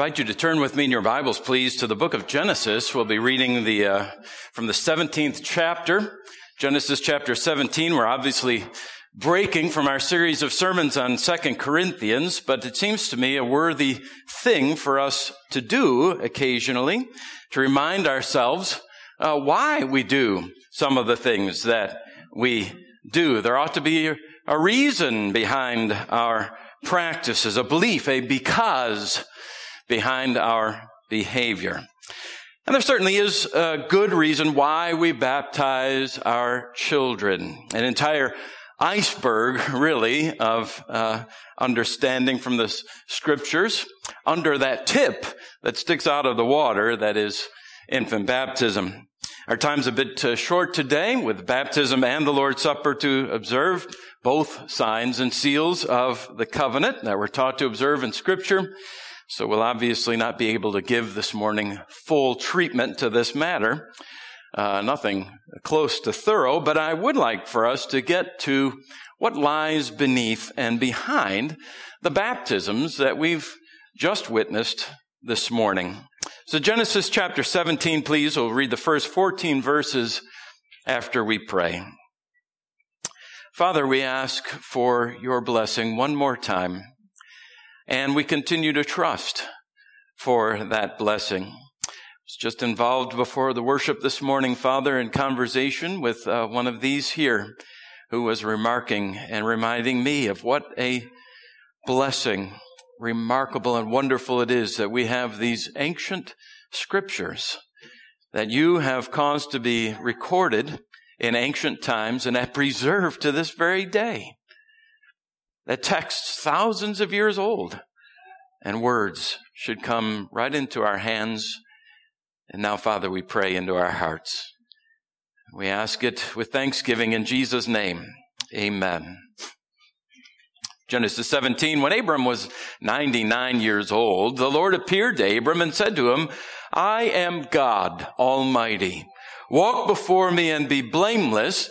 invite you to turn with me in your Bibles, please, to the book of Genesis. We'll be reading the uh, from the 17th chapter, Genesis chapter 17. We're obviously breaking from our series of sermons on Second Corinthians, but it seems to me a worthy thing for us to do occasionally to remind ourselves uh, why we do some of the things that we do. There ought to be a reason behind our practices, a belief, a because behind our behavior. And there certainly is a good reason why we baptize our children. An entire iceberg, really, of uh, understanding from the scriptures under that tip that sticks out of the water that is infant baptism. Our time's a bit uh, short today with baptism and the Lord's Supper to observe, both signs and seals of the covenant that we're taught to observe in scripture. So we'll obviously not be able to give this morning full treatment to this matter. Uh, nothing close to thorough, but I would like for us to get to what lies beneath and behind the baptisms that we've just witnessed this morning. So Genesis chapter 17, please. We'll read the first 14 verses after we pray. Father, we ask for your blessing one more time and we continue to trust for that blessing. I was just involved before the worship this morning, Father, in conversation with uh, one of these here who was remarking and reminding me of what a blessing, remarkable and wonderful it is that we have these ancient scriptures that you have caused to be recorded in ancient times and have preserved to this very day that texts thousands of years old and words should come right into our hands. And now, Father, we pray into our hearts. We ask it with thanksgiving in Jesus' name. Amen. Genesis 17, when Abram was 99 years old, the Lord appeared to Abram and said to him, I am God Almighty. Walk before me and be blameless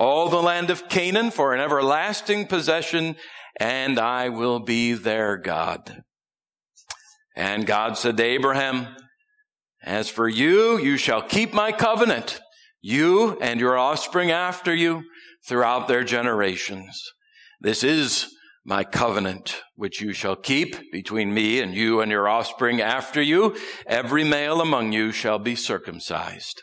all the land of Canaan for an everlasting possession, and I will be their God. And God said to Abraham, As for you, you shall keep my covenant, you and your offspring after you throughout their generations. This is my covenant, which you shall keep between me and you and your offspring after you. Every male among you shall be circumcised.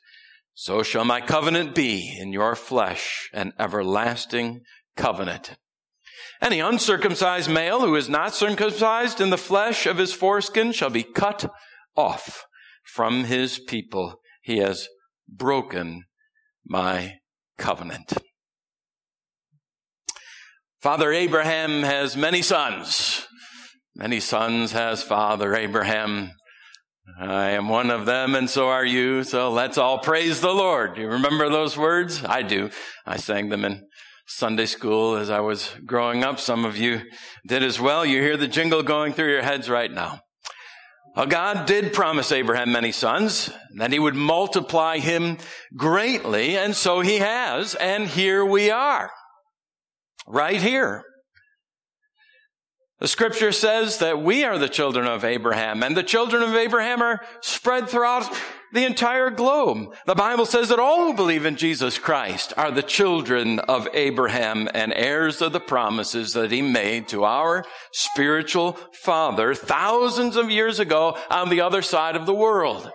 So shall my covenant be in your flesh, an everlasting covenant. Any uncircumcised male who is not circumcised in the flesh of his foreskin shall be cut off from his people. He has broken my covenant. Father Abraham has many sons. Many sons has Father Abraham. I am one of them, and so are you. So let's all praise the Lord. Do you remember those words? I do. I sang them in Sunday school as I was growing up. Some of you did as well. You hear the jingle going through your heads right now. Well, God did promise Abraham many sons, that he would multiply him greatly, and so he has, and here we are. Right here. The scripture says that we are the children of Abraham, and the children of Abraham are spread throughout the entire globe. The Bible says that all who believe in Jesus Christ are the children of Abraham and heirs of the promises that he made to our spiritual father thousands of years ago on the other side of the world.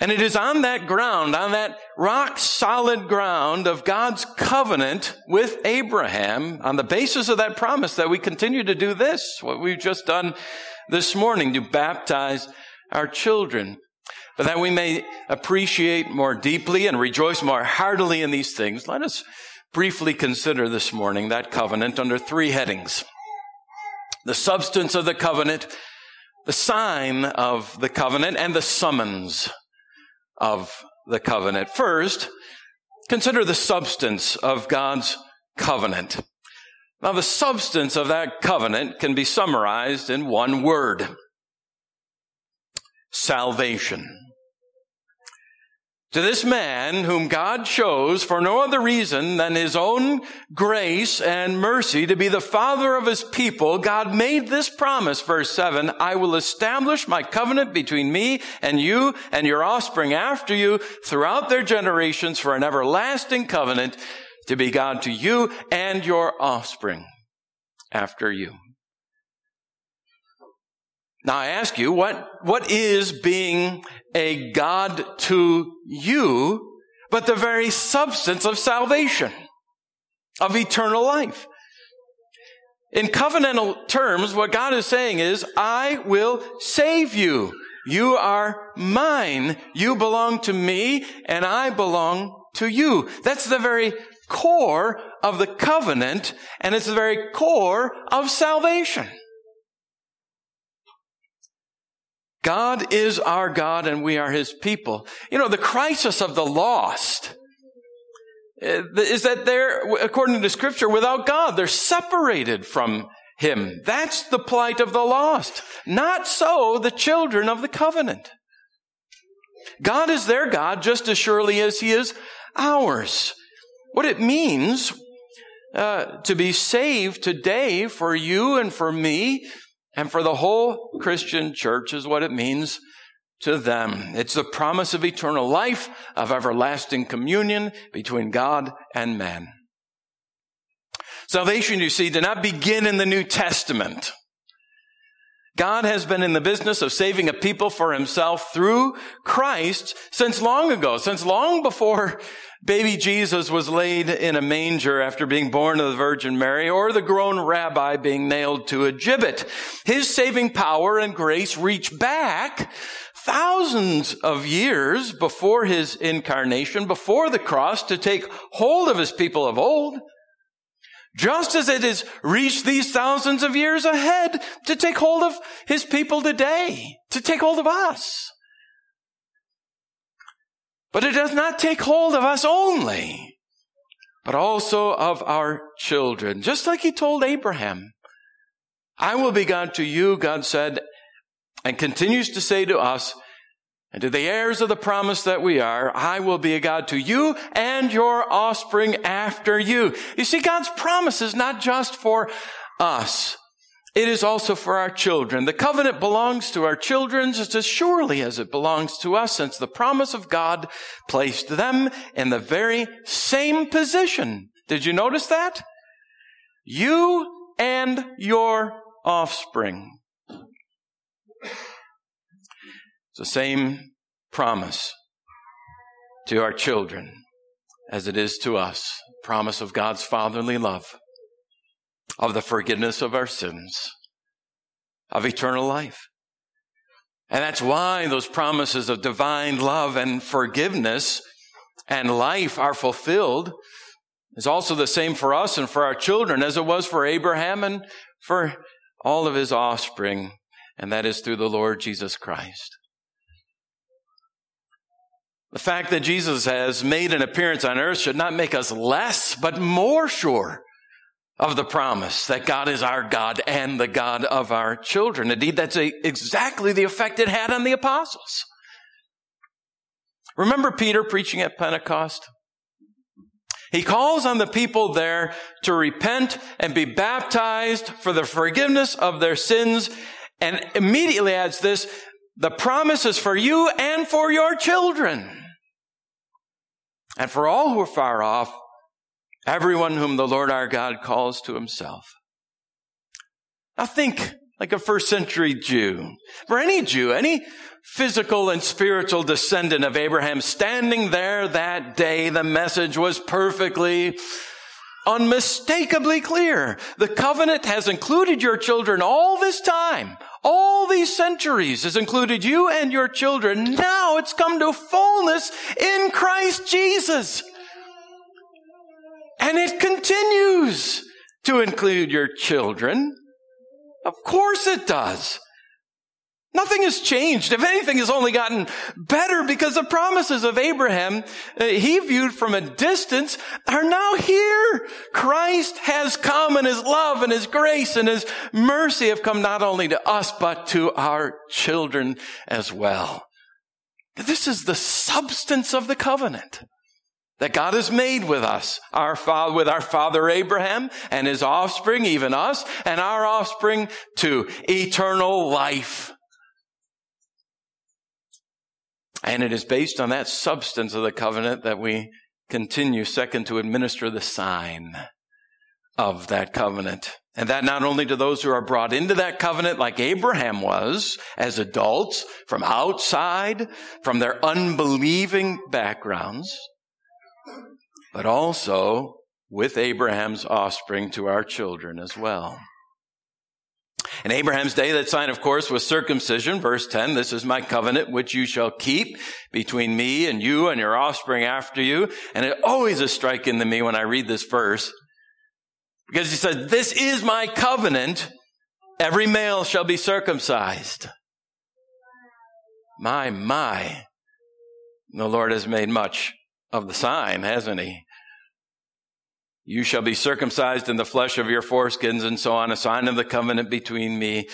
And it is on that ground, on that rock solid ground of God's covenant with Abraham, on the basis of that promise that we continue to do this, what we've just done this morning, to baptize our children. But that we may appreciate more deeply and rejoice more heartily in these things, let us briefly consider this morning that covenant under three headings. The substance of the covenant, the sign of the covenant, and the summons of the covenant. First, consider the substance of God's covenant. Now, the substance of that covenant can be summarized in one word. Salvation. To this man whom God chose for no other reason than his own grace and mercy to be the father of his people, God made this promise, verse 7, I will establish my covenant between me and you and your offspring after you throughout their generations for an everlasting covenant to be God to you and your offspring after you. Now I ask you, what, what is being a God to you, but the very substance of salvation, of eternal life? In covenantal terms, what God is saying is, I will save you. You are mine. You belong to me and I belong to you. That's the very core of the covenant and it's the very core of salvation. God is our God and we are his people. You know, the crisis of the lost eh, is that they're, according to scripture, without God. They're separated from him. That's the plight of the lost. Not so the children of the covenant. God is their God just as surely as he is ours. What it means uh, to be saved today for you and for me and for the whole Christian church is what it means to them. It's the promise of eternal life, of everlasting communion between God and man. Salvation, you see, did not begin in the New Testament. God has been in the business of saving a people for himself through Christ since long ago, since long before baby Jesus was laid in a manger after being born of the Virgin Mary or the grown rabbi being nailed to a gibbet. His saving power and grace reach back thousands of years before his incarnation, before the cross to take hold of his people of old just as it has reached these thousands of years ahead to take hold of his people today, to take hold of us. But it does not take hold of us only, but also of our children. Just like he told Abraham, I will be God to you, God said, and continues to say to us, and to the heirs of the promise that we are, I will be a God to you and your offspring after you. You see, God's promise is not just for us. It is also for our children. The covenant belongs to our children just as surely as it belongs to us, since the promise of God placed them in the very same position. Did you notice that? You and your offspring. It's the same promise to our children as it is to us. Promise of God's fatherly love, of the forgiveness of our sins, of eternal life. And that's why those promises of divine love and forgiveness and life are fulfilled is also the same for us and for our children as it was for Abraham and for all of his offspring. And that is through the Lord Jesus Christ. The fact that Jesus has made an appearance on earth should not make us less, but more sure of the promise that God is our God and the God of our children. Indeed, that's a, exactly the effect it had on the apostles. Remember Peter preaching at Pentecost? He calls on the people there to repent and be baptized for the forgiveness of their sins and immediately adds this, the promise is for you and for your children. And for all who are far off, everyone whom the Lord our God calls to himself. Now think like a first century Jew. For any Jew, any physical and spiritual descendant of Abraham standing there that day, the message was perfectly unmistakably clear. The covenant has included your children all this time. All these centuries has included you and your children. Now it's come to fullness in Christ Jesus. And it continues to include your children. Of course it does. Nothing has changed. If anything, has only gotten better because the promises of Abraham, uh, he viewed from a distance, are now here. Christ has come and his love and his grace and his mercy have come not only to us, but to our children as well. This is the substance of the covenant that God has made with us, our father, with our father Abraham and his offspring, even us, and our offspring to eternal life. And it is based on that substance of the covenant that we continue, second, to administer the sign of that covenant. And that not only to those who are brought into that covenant like Abraham was as adults from outside, from their unbelieving backgrounds, but also with Abraham's offspring to our children as well. In Abraham's day, that sign, of course, was circumcision. Verse 10, this is my covenant which you shall keep between me and you and your offspring after you. And it always is striking to me when I read this verse because he says, this is my covenant. Every male shall be circumcised. My, my. The Lord has made much of the sign, hasn't he? You shall be circumcised in the flesh of your foreskins and so on, a sign of the covenant between me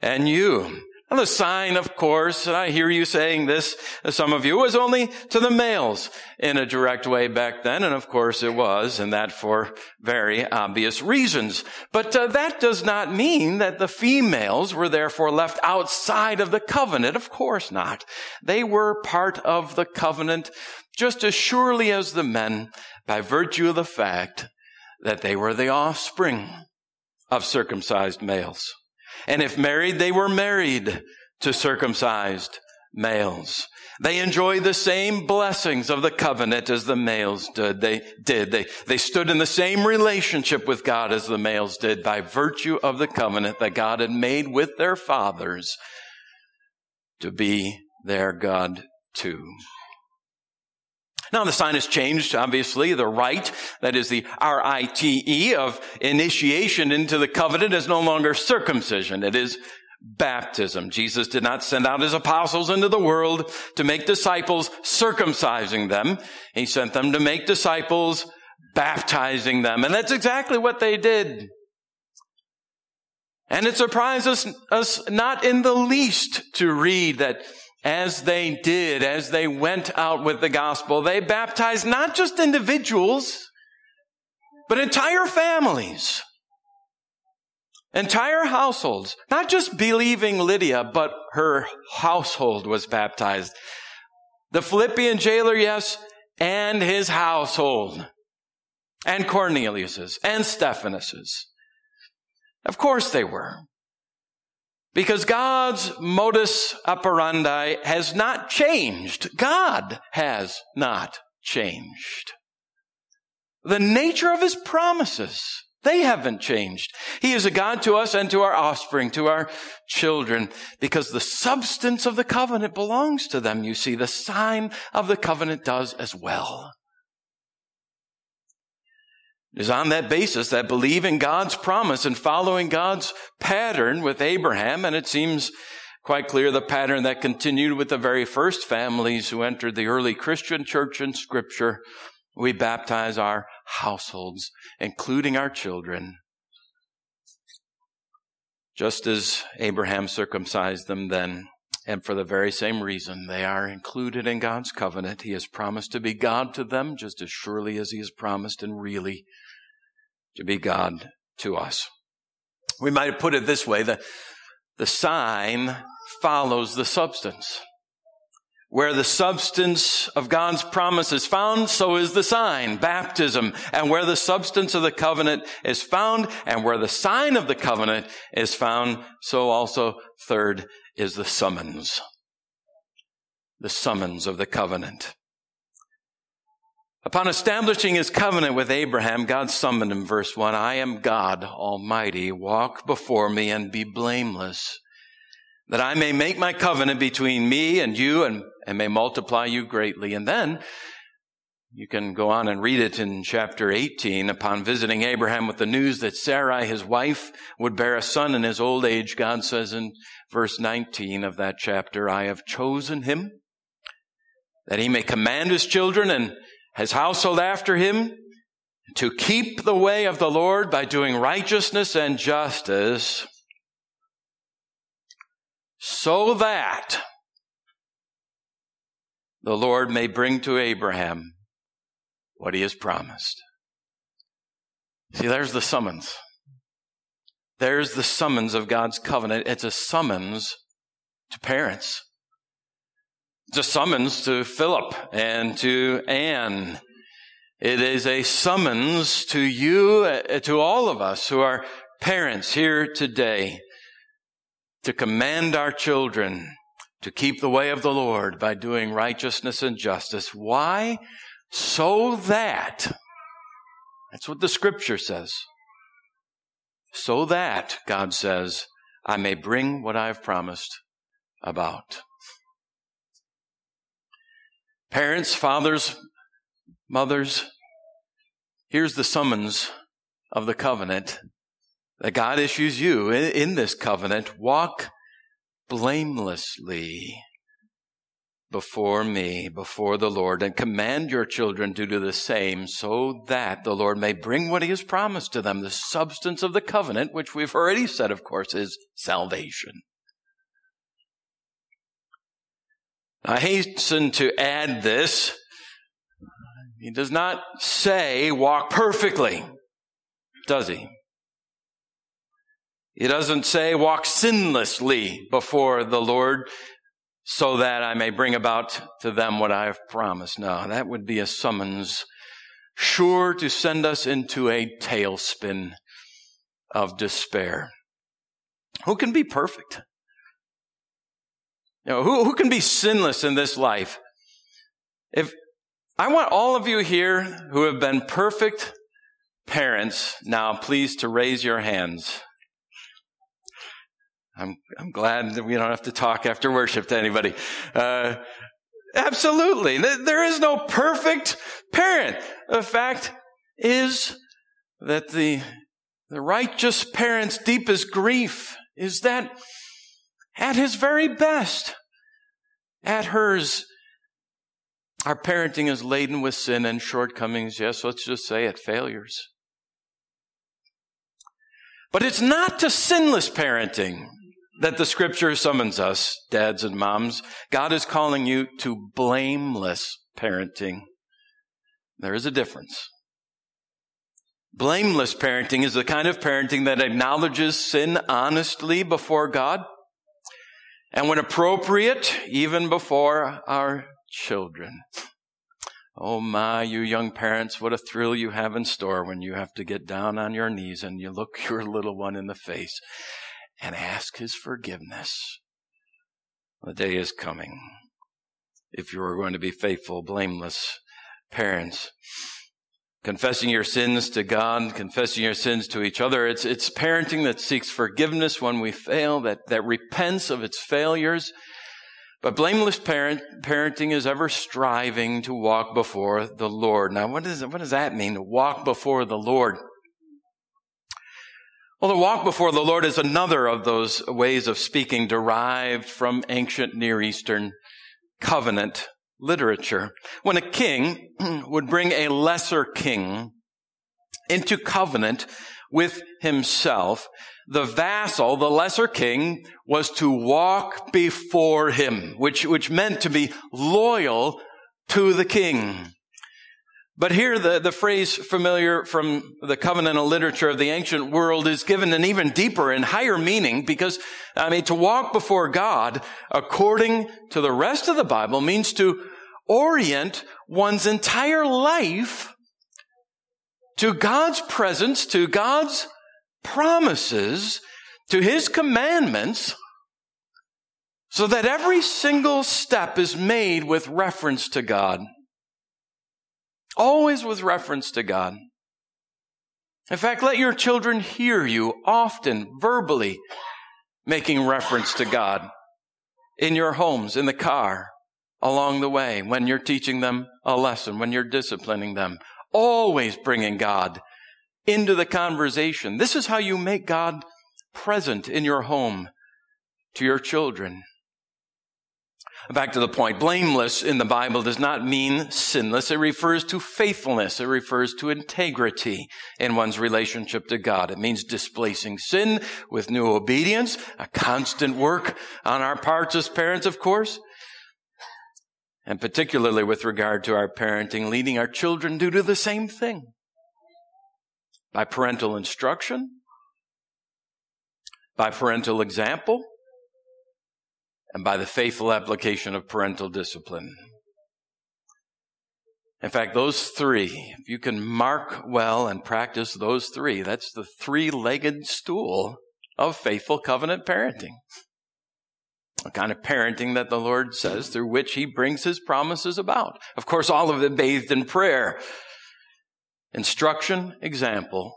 and you. And the sign, of course, and I hear you saying this, some of you, was only to the males in a direct way back then. And of course it was, and that for very obvious reasons. But uh, that does not mean that the females were therefore left outside of the covenant. Of course not. They were part of the covenant just as surely as the men by virtue of the fact that they were the offspring of circumcised males. And if married, they were married to circumcised males. They enjoyed the same blessings of the covenant as the males did. They did. They, they stood in the same relationship with God as the males did by virtue of the covenant that God had made with their fathers to be their God too. Now the sign has changed, obviously. The rite, that is the R-I-T-E of initiation into the covenant is no longer circumcision. It is baptism. Jesus did not send out his apostles into the world to make disciples circumcising them. He sent them to make disciples baptizing them. And that's exactly what they did. And it surprises us not in the least to read that as they did, as they went out with the gospel, they baptized not just individuals, but entire families, entire households. Not just believing Lydia, but her household was baptized. The Philippian jailer, yes, and his household, and Cornelius's, and Stephanas's. Of course they were. Because God's modus operandi has not changed. God has not changed. The nature of his promises, they haven't changed. He is a God to us and to our offspring, to our children, because the substance of the covenant belongs to them. You see, the sign of the covenant does as well. It is on that basis that believing God's promise and following God's pattern with Abraham, and it seems quite clear the pattern that continued with the very first families who entered the early Christian church in scripture, we baptize our households, including our children. Just as Abraham circumcised them then, and for the very same reason, they are included in God's covenant. He has promised to be God to them just as surely as He has promised and really to be God to us. We might put it this way, the, the sign follows the substance. Where the substance of God's promise is found, so is the sign, baptism. And where the substance of the covenant is found, and where the sign of the covenant is found, so also, third, is the summons. The summons of the covenant. Upon establishing his covenant with Abraham, God summoned him, verse 1, I am God Almighty. Walk before me and be blameless, that I may make my covenant between me and you and and may multiply you greatly. And then you can go on and read it in chapter 18. Upon visiting Abraham with the news that Sarai, his wife, would bear a son in his old age, God says in verse 19 of that chapter, I have chosen him that he may command his children and his household after him to keep the way of the Lord by doing righteousness and justice so that the Lord may bring to Abraham what he has promised. See, there's the summons. There's the summons of God's covenant. It's a summons to parents. A summons to Philip and to Anne. It is a summons to you, uh, to all of us who are parents here today, to command our children to keep the way of the Lord by doing righteousness and justice. Why? So that, that's what the scripture says. So that, God says, I may bring what I have promised about. Parents, fathers, mothers, here's the summons of the covenant that God issues you in, this covenant. Walk blamelessly before me, before the Lord, and command your children to do the same so that the Lord may bring what he has promised to them, the substance of the covenant, which we've already said, of course, is salvation. I hasten to add this. He does not say walk perfectly, does he? He doesn't say walk sinlessly before the Lord so that I may bring about to them what I have promised. No, that would be a summons sure to send us into a tailspin of despair. Who can be perfect? You know, who, who can be sinless in this life? If I want all of you here who have been perfect parents now, please to raise your hands. I'm, I'm glad that we don't have to talk after worship to anybody. Uh, absolutely. There is no perfect parent. The fact is that the, the righteous parent's deepest grief is that at his very best, at hers, our parenting is laden with sin and shortcomings. Yes, let's just say it, failures. But it's not to sinless parenting that the scripture summons us, dads and moms. God is calling you to blameless parenting. There is a difference. Blameless parenting is the kind of parenting that acknowledges sin honestly before God and when appropriate, even before our children. Oh my, you young parents, what a thrill you have in store when you have to get down on your knees and you look your little one in the face and ask his forgiveness. The day is coming. If you are going to be faithful, blameless parents, confessing your sins to God, confessing your sins to each other. It's, it's parenting that seeks forgiveness when we fail, that, that repents of its failures. But blameless parent, parenting is ever striving to walk before the Lord. Now, what, is, what does that mean, to walk before the Lord? Well, the walk before the Lord is another of those ways of speaking derived from ancient Near Eastern covenant literature. When a king would bring a lesser king into covenant with himself, the vassal, the lesser king, was to walk before him, which, which meant to be loyal to the king. But here the, the phrase familiar from the covenantal literature of the ancient world is given an even deeper and higher meaning because, I mean, to walk before God according to the rest of the Bible means to orient one's entire life to God's presence, to God's promises, to His commandments, so that every single step is made with reference to God. Always with reference to God. In fact, let your children hear you often verbally making reference to God in your homes, in the car, along the way, when you're teaching them a lesson, when you're disciplining them. Always bringing God into the conversation. This is how you make God present in your home to your children. Back to the point. Blameless in the Bible does not mean sinless. It refers to faithfulness. It refers to integrity in one's relationship to God. It means displacing sin with new obedience, a constant work on our parts as parents, of course. And particularly with regard to our parenting, leading our children to do the same thing. By parental instruction, by parental example, and by the faithful application of parental discipline. In fact, those three, if you can mark well and practice those three, that's the three legged stool of faithful covenant parenting. A kind of parenting that the Lord says through which He brings His promises about. Of course, all of it bathed in prayer. Instruction, example,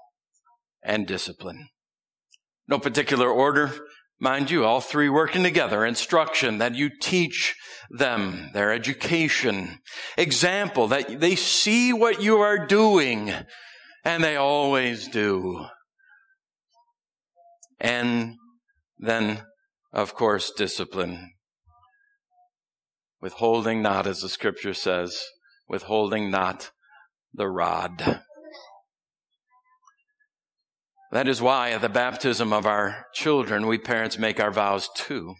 and discipline. No particular order. Mind you, all three working together. Instruction, that you teach them their education. Example, that they see what you are doing, and they always do. And then, of course, discipline. Withholding not, as the scripture says, withholding not the rod. That is why at the baptism of our children, we parents make our vows too.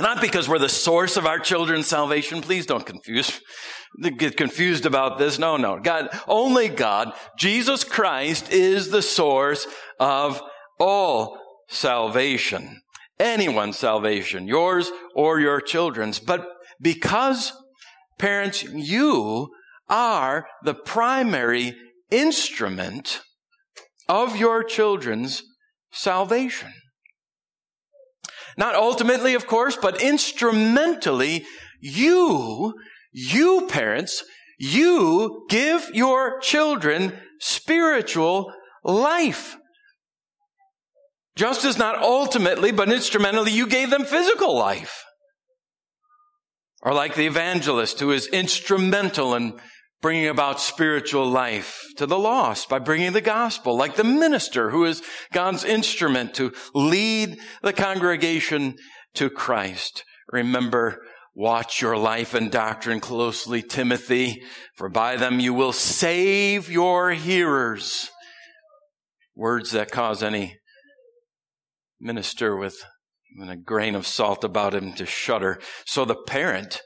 Not because we're the source of our children's salvation. Please don't confuse, get confused about this. No, no. God, only God, Jesus Christ is the source of all salvation. Anyone's salvation, yours or your children's. But because parents, you are the primary instrument of your children's salvation. Not ultimately, of course, but instrumentally, you, you parents, you give your children spiritual life. Just as not ultimately, but instrumentally, you gave them physical life. Or like the evangelist who is instrumental in bringing about spiritual life to the lost by bringing the gospel, like the minister who is God's instrument to lead the congregation to Christ. Remember, watch your life and doctrine closely, Timothy, for by them you will save your hearers. Words that cause any minister with a grain of salt about him to shudder. So the parent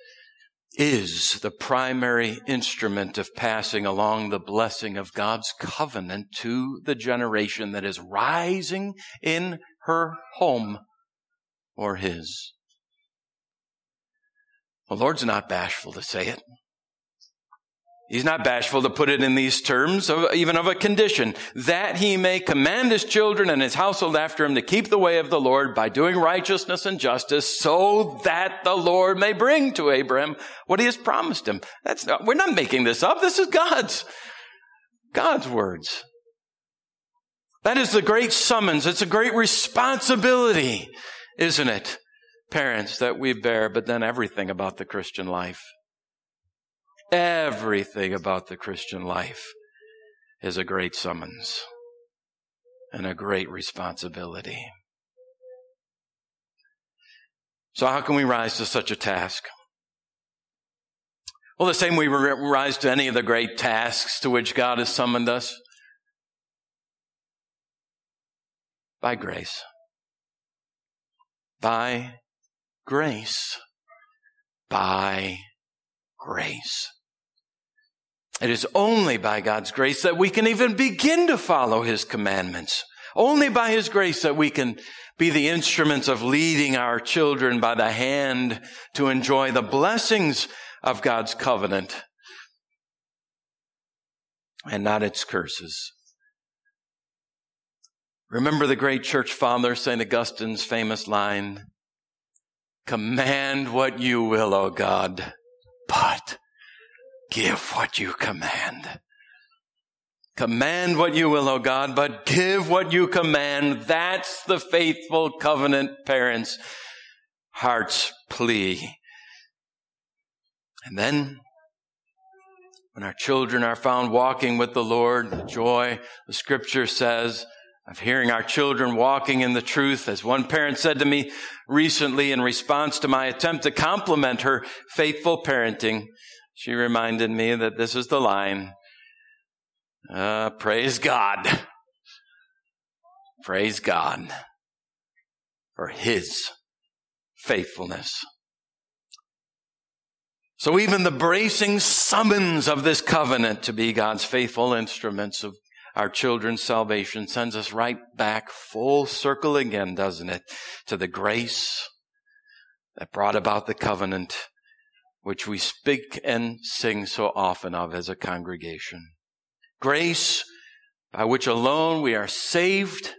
is the primary instrument of passing along the blessing of God's covenant to the generation that is rising in her home or his. The Lord's not bashful to say it. He's not bashful to put it in these terms, of, even of a condition, that he may command his children and his household after him to keep the way of the Lord by doing righteousness and justice, so that the Lord may bring to Abraham what he has promised him. That's not, we're not making this up. This is God's, God's words. That is the great summons. It's a great responsibility, isn't it? Parents that we bear, but then everything about the Christian life. Everything about the Christian life is a great summons and a great responsibility. So how can we rise to such a task? Well, the same way we rise to any of the great tasks to which God has summoned us. by grace. By grace. By grace. It is only by God's grace that we can even begin to follow His commandments. Only by His grace that we can be the instruments of leading our children by the hand to enjoy the blessings of God's covenant and not its curses. Remember the great church father, St. Augustine's famous line, command what you will, O God, but give what you command. Command what you will, O God, but give what you command. That's the faithful covenant parents' heart's plea. And then, when our children are found walking with the Lord, the joy, the scripture says, of hearing our children walking in the truth. As one parent said to me recently in response to my attempt to compliment her faithful parenting, she reminded me that this is the line. Uh, praise God. Praise God for His faithfulness. So even the bracing summons of this covenant to be God's faithful instruments of our children's salvation sends us right back full circle again, doesn't it? To the grace that brought about the covenant, which we speak and sing so often of as a congregation. Grace by which alone we are saved.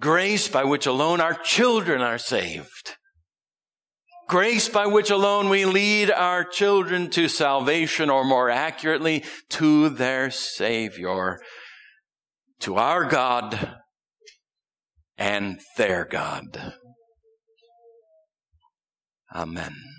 Grace by which alone our children are saved. Grace by which alone we lead our children to salvation, or more accurately, to their Savior, to our God and their God. Amen.